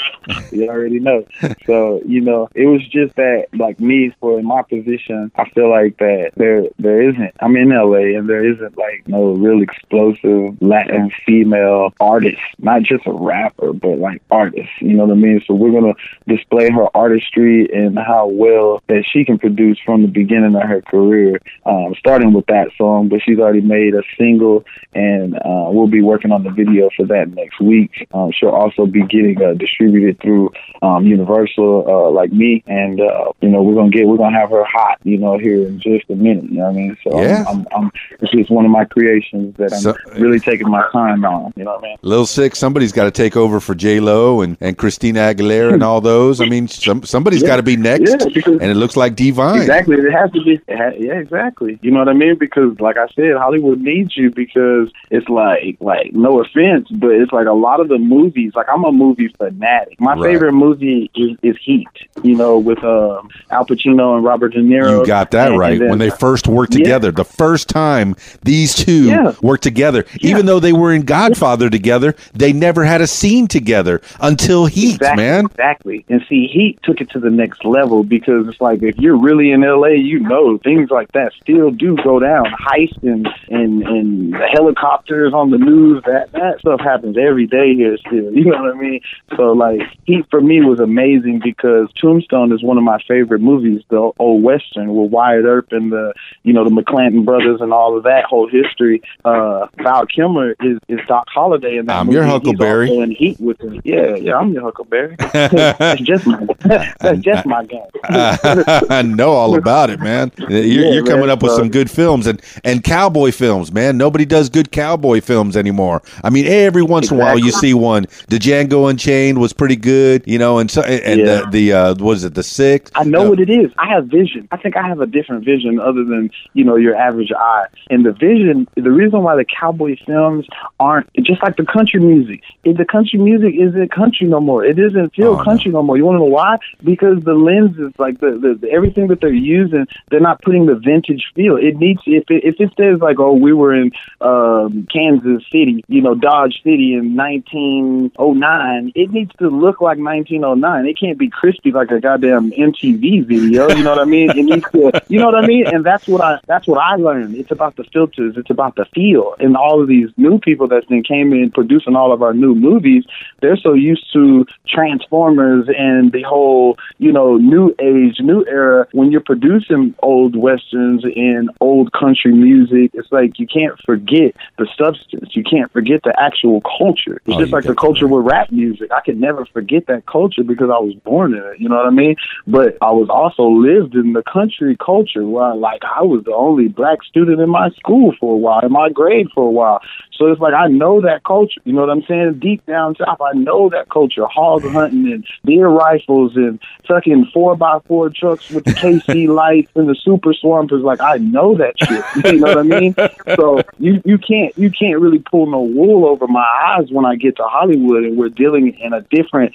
you already know. So you know, it was just that, like me, for in my position, I feel like that there there isn't. I'm in LA, and there isn't like no real explosive Latin female artist, not just a rapper, but like artist. You know what I mean? So we're gonna display her artistry and how well that she can produce from the beginning of her career, um, starting with that song. But she's already made a single, and uh, we'll be working on the video for that next week. Um, she'll also be getting uh, distributed through um, Universal, uh, like me, and uh, you know we're gonna get we're gonna have her hot, you know, here in just a minute. You know what I mean? So Yeah. I'm, I'm, I'm it's just one of my creations that I'm So- really taking my time on. You know mean? Lil Six, somebody's got to take over for J Lo and, and Christina Aguilera and all those. I mean, some somebody's Yeah. got to be next, Yeah, because- and it looks like Divine. Exactly. It has to be. Yeah, exactly. You know what I mean? Because, like I said, Hollywood needs you because it's like, like no offense, but it's like a lot of the movies. Like I'm a movie fanatic. My Right. favorite movie is, is Heat. You know, with um, Al Pacino and Robert De Niro. You got that And- right. and then- when they first worked Yeah. together, the first time these two Yeah. worked together, even though they were in Godfather together, they never had a scene together until Heat, Exactly, man. Exactly. And see, Heat took it to the next level because it's like if you're really in LA, you know things like that still do go down. Heist and and and helicopters on the news. That that stuff happens every day here still. (laughs) You know what I mean? So like Heat for me was amazing because Tombstone is one of my favorite movies, the old western with Wyatt Earp and the you know the McClanton brothers and all of that whole history. Uh, Val Kilmer is is Doc Holliday in that I'm movie. your He's Huckleberry. also in Heat with him. Yeah, yeah, I'm your Huckleberry. (laughs) that's just my that's just my game. (laughs) I know all about it, man. You're, Yeah, you're coming man, up with so- some good films and, and cowboy films, man. Nobody does good cowboy films anymore. I mean, every once in a while you see one. The Django Unchained was pretty good, you know, and so and Yeah. the the uh, what is it, the Six? I know Uh, what it is. I have vision. I think I have a different vision other than, you know, your average eye. And the vision, the reason why the cowboy films aren't just like the country music. If the country music isn't country no more. It doesn't feel Oh, no. country no more. You want to know why? Because the lenses, like the, the, the everything that they're using, they're not putting the vintage feel. It needs if it, if it says like, oh, we were in um, Kansas City, you know, Dodge City in 1909, it needs to look like 1909. It can't be crispy like a goddamn MTV video. You know what I mean? It needs to, you know what I mean? And that's what I that's what I learned. It's about the filters. It's about the feel. And all of these new people that's been came in producing all of our new movies, they're so used to Transformers and the whole, you know, new age, new era. When you're producing old westerns and old country music, it's like you can't forget the substance. You can't forget the actual culture. It's Oh, just like the culture that. with rap music. I could never forget that culture because I was born in it. You know what I mean? But I was also lived in the country culture where, like, I was the only black student in my school for a while, in my grade for a while. So it's like I know that culture. You know what I'm saying? Deep down south, I know that culture. Hog hunting and deer rifles and fucking four by four trucks with the (laughs) KC lights and the super swampers. Like I know that shit. (laughs) You know what I mean? So you you can't you can't really pull no wool over my eyes when I get to Hollywood and we're dealing in a different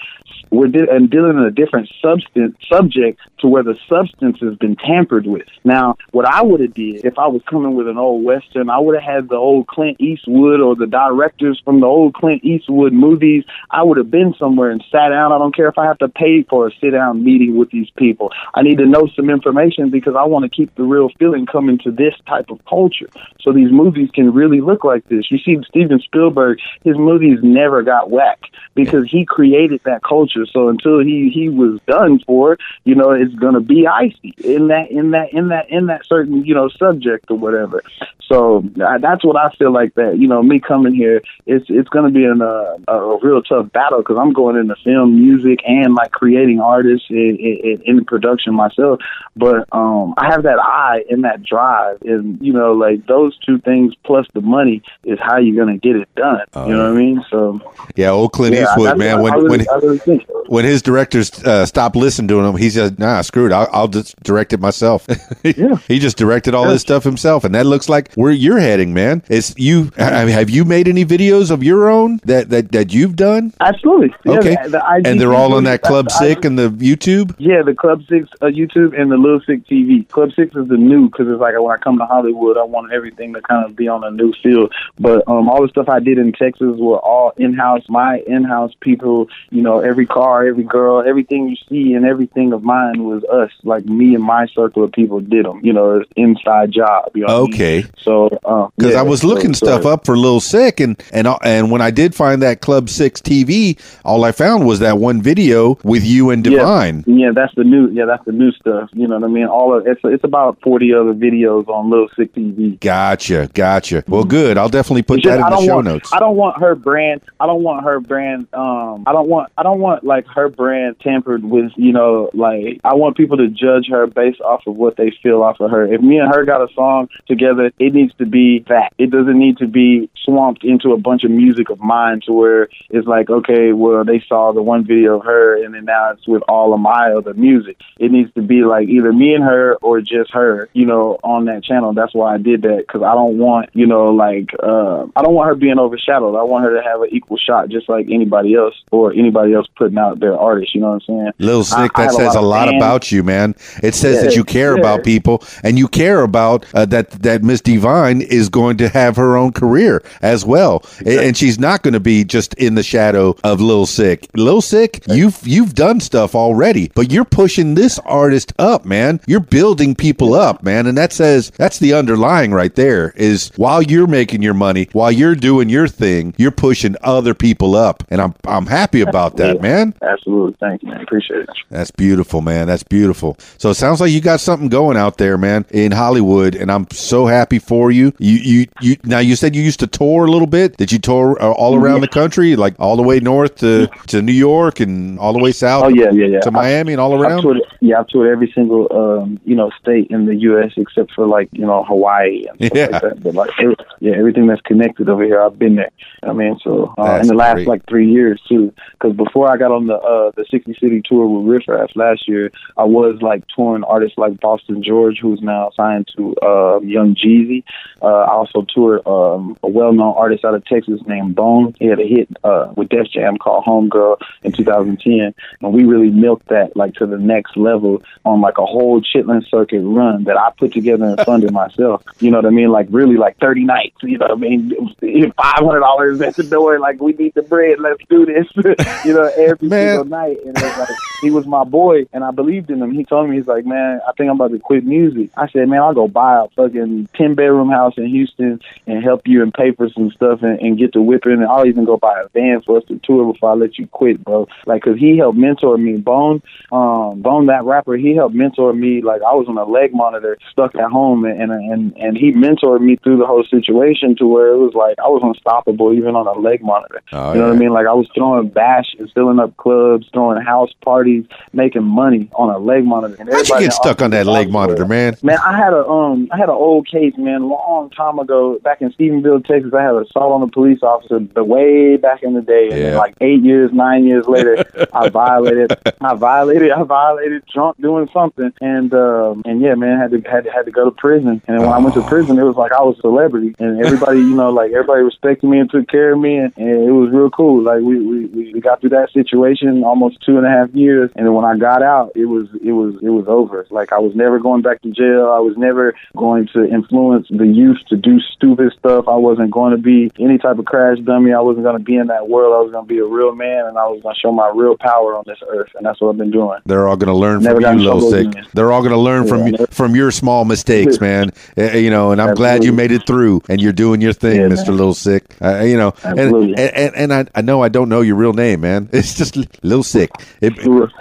we're de- and dealing in a different substance subject to where the substance has been tampered with. Now, what I would have did if I was coming with an old western, I would have had the old Clint Eastwood or the directors from the old Clint Eastwood movies. I would have been somewhere and sat down. I don't care if I have to pay for a sit down meeting with these people. I need to know some information because I want to keep the real feeling coming to this type of culture. So these movies can really look like this. You see, Steven Spielberg, his movies never got whack because he created that culture. So until he he was done for, you know, it's gonna be icy in that in that in that in that certain you know subject or whatever. So uh, that's what I feel like that you know me coming here, it's it's gonna be an, uh, a real tough battle because I'm going into film, music, and like creating artists in, in, in production myself. But um, I have that eye and that drive, and you know, like those two things plus the money is how you're gonna get it done. you know what I mean? So Yeah, old Clint yeah, Eastwood, man. When really, when really when his directors uh, stopped listening to him, he said, "Nah, screw it. I'll, I'll just direct it myself." (laughs) Yeah. he just directed all this stuff himself, and that looks like where you're heading, man. It's you. I mean, have you made any videos of your own that that that you've done? Absolutely. Yeah, Okay, the- the and they're all on that Club Sick and the YouTube. Yeah, the Club Siccs uh, YouTube and the Lil Sicc TV. Club Siccs is the new because it's like when I come to Hollywood, I want everything to kind of be on a new field. But um, all the stuff I did in Texas were all in house, my in house people. You know, every car, every girl, everything you see, and everything of mine was us. Like me and my circle of people did them. You know, it's inside job. You know what I mean? Okay. So, uh, because yeah, I was looking so- stuff up for Lil Sicc, and and and when I did find that Club Siccs TV, all I found was that one video with you and Divine. Yeah, yeah, that's the new. Yeah, that's the new stuff. You know what I mean? All of it's it's about forty other videos on Lil Sicc TV. Gotcha, gotcha. Well, good. I'll definitely put just- that in the show want, notes. I don't want her brand. I don't want her brand. Um, I don't want. I don't want like her brand tampered with. You know, like I want people to judge her based off of what they feel off of her. If me and her got a song together, it needs to be that. It doesn't need to be swamped into a bunch of music of mine to where it's like, okay, well, they saw the one video of her, and then now it's with all of my other music. It needs to be like either me and her or just her. You know, on that channel. That's why I did that because I don't want, you know, like uh, I don't want her being overshadowed. I want her to have an equal shot, just like anybody else or anybody else putting out their artist. You know what I'm saying? Lil Sicc, that says a of lot about you, man. It says Yeah, that you care yeah. about people, and you care about uh, that that Miss Divine is going to have her own career as well, A- and she's not going to be just in the shadow of Lil Sicc. Lil Sicc, you've you've done stuff already, but you're pushing this artist up, man. You're building people up, man, and that says that's the underlying right there. Is while you're making your money, while you're doing your thing, you're pushing other people up, and I'm I'm happy about that, man. Absolutely. Thank you, man. Appreciate it. That's beautiful, man. That's beautiful. So it sounds like you got something going out there, man, in Hollywood, and I'm so happy for you. You, you, you. Now you said you used to tour a little bit. Did you tour uh, all around the country, like all the way north to to New York and all the way south? Oh yeah, yeah, yeah. To I- Miami and all around. toured, yeah, I've toured every single um, you know state in the U.S. except for like you know Hawaii and stuff Yeah. like that. But like every, yeah, everything that's connected over here, I've been there. I mean, so uh, in the last great. like three years too. Because before I got on the uh, the 60 city tour with Riff Raff last year, I was like touring artists like Boston George, who's now signed to uh, Young Jeezy. Uh, I also toured um, a well-known artist out of Texas named Bone. He had a hit uh, with Def Jam called Homegirl in 2010, and we really milked that like to the next level on like a whole Chitlin circuit run that I put together and funded (laughs) myself. You know what I mean? Like really like 30 nights. You know what I mean? Five hundred dollars at the door. Like we need the bread. Let's do this. (laughs) you know, every Man. single night. And it was like he was my boy, and I believed in him. He told me he's like, man, I think I'm about to quit music. I said, man, I'll go buy a fucking ten bedroom house in Houston and help you and for some stuff and, and get to whipping. And I'll even go buy a van for us to tour before I let you quit, bro. Like, cause he helped mentor me. Bone, um, Bone, that rapper, he helped mentor me. Like, I was on a leg monitor, stuck at home, and and and, and he mentored me through the whole situation to where it was like I was unstoppable even on a leg monitor. Oh, you know what I mean? Like I was throwing bash and filling up clubs, throwing house parties, making money on a leg monitor. And How'd you get stuck on that leg monitor, man? Man, I had a um, I had an old case, man, long time ago, back in Stephenville, Texas, I had an assault on a police officer the way back in the day, and Yeah. like eight years, nine years later, (laughs) I violated, I violated, I violated, drunk doing something, and um, and yeah, man, had to had to, had to go to prison. And then when I went to prison, it was like I was a celebrity, and everybody, you know, like everybody respected me and took care of me, and, and it was real cool. Like we, we we got through that situation almost two and a half years, and then when I got out, it was it was it was over. Like I was never going back to jail. I was never going to influence the youth to do stupid stuff. I wasn't going to be any type of crash dummy. I wasn't going to be in that world. I was going to be a real man, and I was going to show my real power on this earth, and that's what I've been doing. They're all going to learn Never from you, Lil Sicc. They're all going to learn from Yeah, never- from your small mistakes, man. Uh, you know, and I'm glad you made it through, and you're doing your thing, Yeah, Mister. Lil Sicc. Uh, you know, and and, and, and I, I know I don't know your real name, man. (laughs) It's just Lil Sicc. It,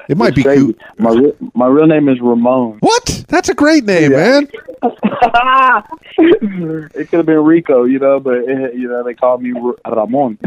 it might It's be crazy. cute. My re- my real name is Ramon. What? That's a great name, Yeah. man. (laughs) it could have been Rico, you know, but it, you know they call me (laughs) Ramon.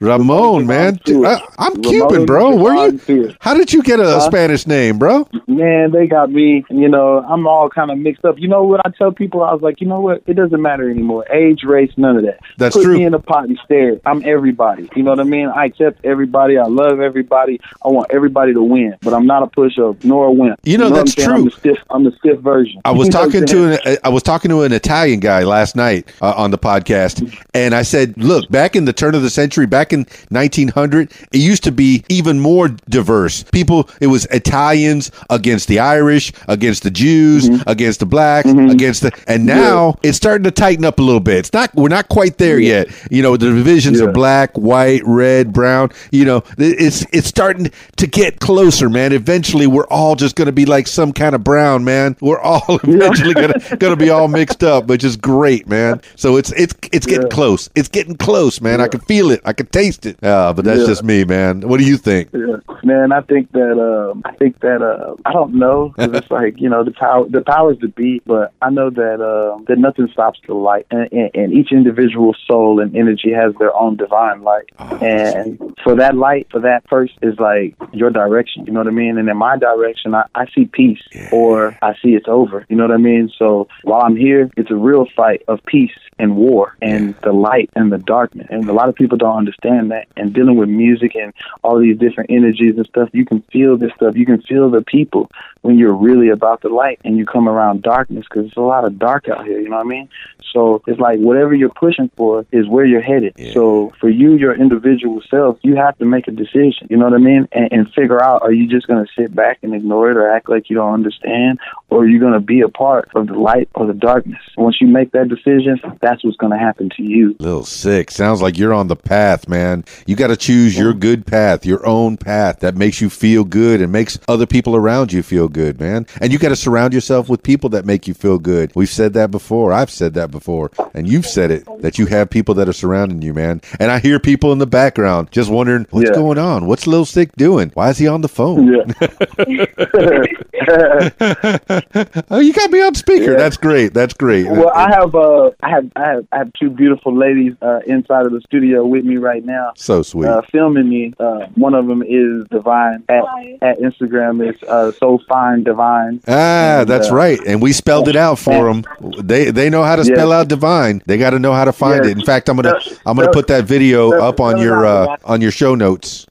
Ramon, man. Devon I, uh, I'm Ramon Cuban, bro. Where you? How did you get a? Spanish name, bro? Man, they got me. You know, I'm all kind of mixed up. You know what I tell people? I was like, you know what? It doesn't matter anymore. Age, race, none of that. That's Put true. me in a pot and stare. I'm everybody. You know what I mean? I accept everybody. I love everybody. I want everybody to win, but I'm not a push up nor a win. You know, what I'm that's saying? I'm true. the stiff. I'm the stiff version. I was (laughs) You know talking to an eh, I was talking to an Italian guy last night uh, on the podcast, and I said, "Look, back in the turn of the century, back in 1900, it used to be even more diverse. People, it was Italians against the Irish, against the Jews, Mm-hmm. against the blacks, against the, and now it's starting to tighten up a little bit. It's not, we're not quite there yet. You know, the divisions Yeah. of black, white, red, brown. You know, it's it's starting to get closer, man. Eventually, we're all just going to be like some kind of brown, man. We're all (laughs) eventually gonna gonna be all mixed up, which is great, man. So it's it's it's getting Yeah. close. It's getting close, man. I can feel it. I can taste it. Uh, but that's Yeah. just me, man. What do you think? Yeah. Man, I think that um, I think that uh, I don't know (laughs) 'cause it's like you know the power the powers to be, but I know that um, that nothing stops the light, and, and, and each individual soul and energy has their own divine light, and for that light, for that first is like your direction. You know what I mean? And in my direction, I, I see peace, or I see it's over. You know what I mean? So while I'm here, it's a real fight of peace and war, and the light and the darkness, and a lot of people don't understand that. And dealing with music and all these different energies and stuff, you can feel this stuff. You can feel the people when you're really about the light and you come around darkness because it's a lot of dark out here. You know what I mean? So it's like whatever you're pushing for is where you're headed. So for you, your individual self, you have to make a decision. You know what I mean? And, and figure out: Are you just going to sit back and ignore it, or act like you don't understand, or are you going to be a part of the light or the darkness? Once you make that decision, that's what's going to happen to you. Lil Sicc. Sounds like you're on the path, man. You got to choose your good path, your own path that makes you feel good and makes other people around you feel good, man. And you got to surround yourself with people that make you feel good. We've said that before. I've said that before. And you've said it that you have people that are surrounding you, man. And I hear people in the background just wondering, what's Yeah. going on? What's Lil Sicc doing? Why is he on the phone? Yeah. (laughs) (laughs) oh, you got me on speaker. Yeah. That's great. That's great. Well, I have uh, I have I have I have two beautiful ladies uh, inside of the studio with me right now, so sweet. uh, filming me. Uh, one of them is Divine at at Instagram. It's uh, so fine Divine. Ah, And, that's uh, right. And we spelled it out for them. They they know how to Yeah. spell out divine. They got to know how to find Yeah. it. In fact, I'm gonna Spell- I'm gonna spell- put that video spell- up on spell your uh, on your show notes.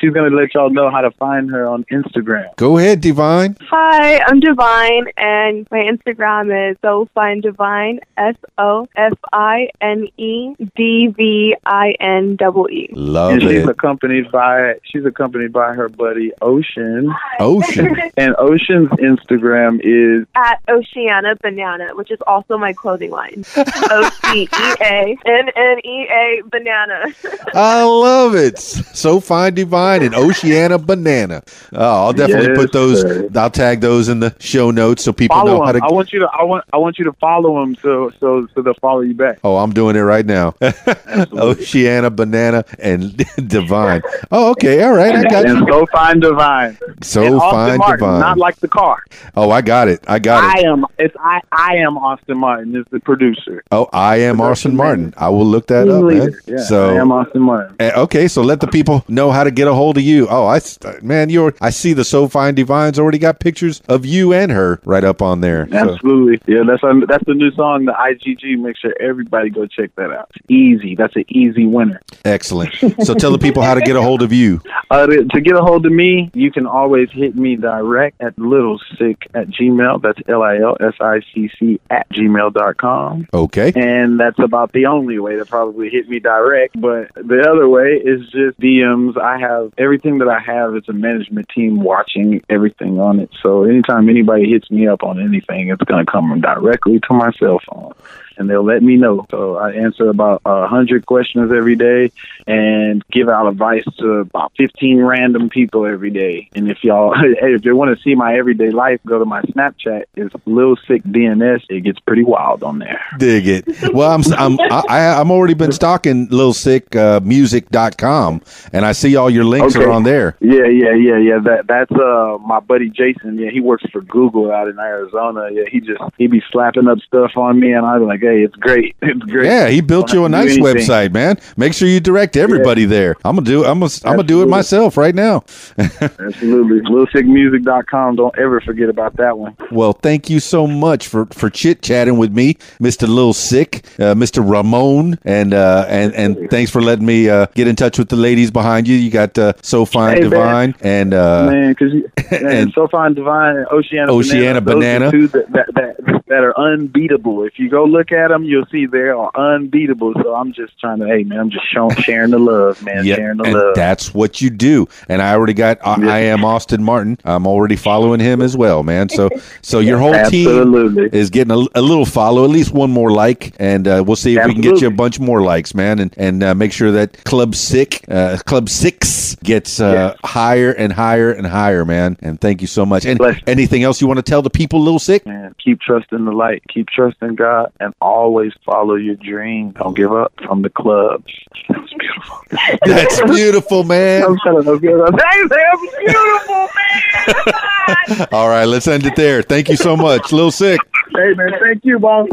She's gonna let y'all know how to find her on Instagram. Go ahead, divine. Hi, I'm Divine, and my Instagram is so fine divine. S O F I N E D V I N double E. Love and she's it. accompanied by she's accompanied by her buddy Ocean. (laughs) Ocean. And Ocean's Instagram is At Oceana Banana, which is also my clothing line. (laughs) O C E A N N E A Banana. (laughs) I love it. So fine, divine, and Oceana banana. Oh, I'll definitely Yes, put those. sir. I'll tag those in the show notes so people know follow how to. I want you to I want I want you to follow them so so so they'll follow you back. Oh, I'm doing it right now. (laughs) Oceana, banana, and (laughs) divine. Oh, okay. All right. I got and you. so fine divine. So and fine, Martin, divine. not like the car. Oh, I got it. I got it. I am it's I I am Austin Martin is the producer. Oh, I am Austin Martin. manager. I will look that Team up, man. Yeah, so, I am Austin Martin. eh, okay, so let the people know how to get a hold of you. Oh, I man, you're. I see the So Fine Divines already got pictures of you and her right up on there. So, Absolutely. Yeah, that's that's the new song, the IGG. Make sure everybody Go check that out. Easy. That's an easy winner. Excellent. (laughs) So tell the people how to get a hold of you. Uh, to, to get a hold of me, you can always hit me direct at lilsicc at gmail. That's L I L S I C C at gmail dot com. Okay. And that's about the only way to probably hit me direct. But the other way is just DMs. I have everything that I have is a management team watching everything on it. So anytime anybody hits me up on anything, it's going to come directly to my cell phone and they'll let me know. So I answer about a hundred questions every day and give out advice to about fifteen random people every day. And if y'all, (laughs) if you want to see my everyday life, go to my Snapchat. It's Lil Sicc DNS. It gets pretty wild on there. Dig it. Well, I'm I'm I, I'm already been stalking Lil Sicc uh, Music.com, and I see all your links Okay. are on there. Yeah, yeah, yeah, yeah. That that's uh my buddy Jason. Yeah, he works for Google out in Arizona. Yeah, he just he be slapping up stuff on me, and I'm like, hey, it's great, (laughs) it's great. Yeah, he built you a nice to do anything. website, man. Make sure you direct everybody there. I'm gonna do. I'm gonna. I'm gonna do it myself right now. Absolutely. LilSiccMusic.com. Don't ever forget about that one. Well, thank you so much for for chit chatting with me, Mister Lil Sicc, uh, Mister Ramon, and uh, and and thanks for letting me uh, get in touch with the ladies behind you. You got uh, So Fine Hey, man. Divine and uh, man, because (laughs) and- and so fine, divine, and Oceana, Oceana Banana, Banana. those are two that, that that that are unbeatable. If you go look at them, you'll see they are unbeatable. So I'm just trying to, hey man, I'm just showing, sharing the love, man, Yeah, sharing the and love. that's what you do. And I already got. I, I am Austin Martin. I'm already following him as well, man. So so your (laughs) whole team is getting a, a little follow, at least one more like, and uh, we'll see if we can get you a bunch more likes, man, and and uh, make sure that Club Sick, uh, Club Siccs gets uh, higher and higher and higher, man. And thank you so much. And Bless anything else you want to tell the people, Lil Sicc? Man, keep trusting the light, keep trusting God, and always follow your dream. Don't give up from the club. That was beautiful. That's beautiful, man. I'm trying to. Thanks, beautiful, man. (laughs) All right, let's end it there. Thank you so much, Lil Sicc. hey, man, thank you, boss.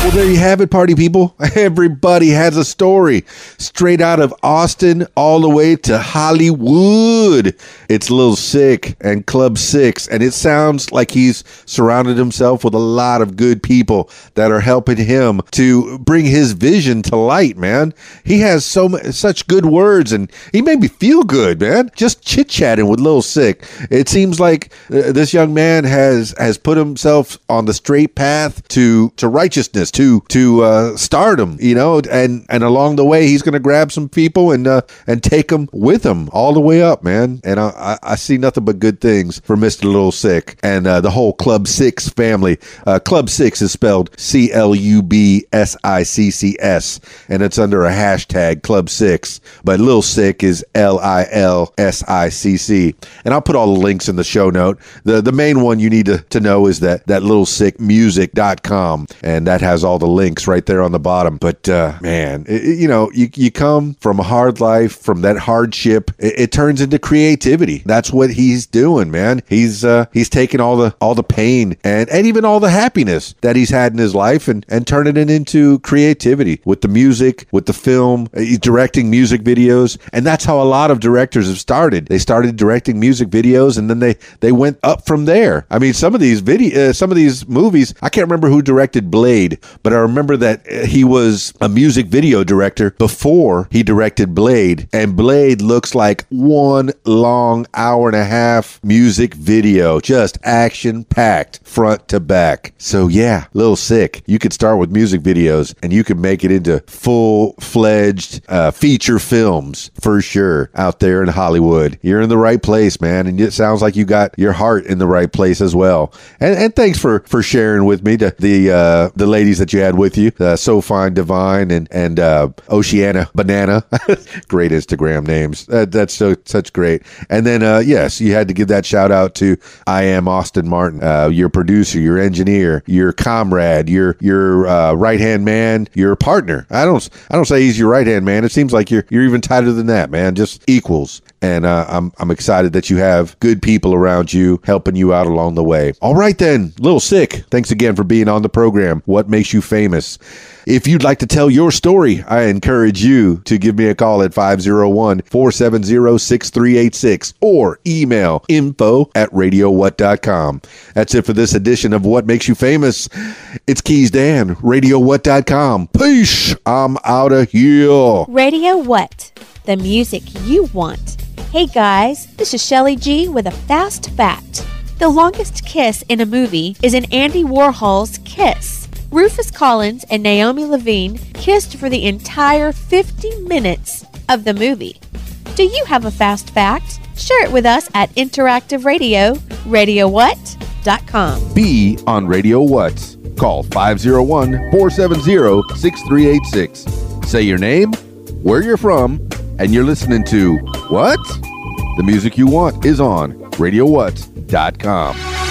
Well, there you have it, party people. (laughs) Everybody has a story straight out of Austin all the way to Hollywood. It's Lil Sicc and Club Siccs, and it sounds like he's surrounded himself with a lot of good people that are helping him to bring his vision to light, man. He has so such good words, and he made me feel good, man. Just chit chatting with Lil Sicc. It seems like uh, this young man has has put himself on the straight path to to righteousness, to to uh, stardom, you know, and and along the way he's going to grab some people and uh, and take them with him all the way up, man. And I, I, see nothing but good things for Mister Lil Sicc and uh, the whole Club Siccs family. Uh, Club Siccs is spelled C L U B S I C C S, and it's under a hashtag Club Siccs. But Lil Sicc is L I L S I C C, and I'll put all the links in the show note. the The main one you need to, to know is that that lilsiccmusic.com, and that has all the links right there on the bottom. But uh, man, it- you know, you you come from a hard life, from that hardship, it, it turns into creativity. That's what he's doing, man. He's uh, he's taking all the all the pain and and even all the happiness that he's had in his life and and turning it into creativity with the music, with the film. uh, He's directing music videos, and that's how a lot of directors have started. They started directing music videos, and then they they went up from there. I mean, some of these video, uh, some of these movies, I can't remember who directed Blade, but I remember that uh, he was a music video director before he directed Blade, and Blade looks like one long hour and a half music video, just action packed front to back. So yeah, Lil Sicc. You could start with music videos, and you could make it into full fledged uh, feature films for sure out there in Hollywood. You're in the right place, man, and it sounds like you got your heart in the right place as well. And, and thanks for for sharing with me the the, uh, the ladies that you had with you, uh, so fine, divine, and and uh, Oceana Banana. (laughs) great Instagram names. That, that's so such great. And then uh, yes, you had to give that shout out to I am Austin Martin, uh, your producer, your engineer, your comrade, your your uh, right hand man, your partner. I don't I don't say he's your right hand man. It seems like you're you're even tighter than that, man. Just equals. And uh, I'm I'm excited that you have good people around you helping you out along the way. All right then, Lil Sicc. Thanks again for being on the program. What makes you famous? If you'd like to tell your story, I encourage you to give me a call at 501 470 6386 or email info at radiowhat.com. That's it for this edition of What Makes You Famous. It's KeysDAN, radiowhat.com. Peace. I'm out of here. Radio What? The music you want. Hey guys, this is Shelly G with a fast fact. The longest kiss in a movie is in Andy Warhol's Kiss. Rufus Collins and Naomi Levine kissed for the entire 50 minutes of the movie. Do you have a fast fact? Share it with us at Interactive Radio, radiowhat.com. Be on Radio What. Call 501 470 6386. Say your name, where you're from, and you're listening to What? The music you want is on RadioWhat.com.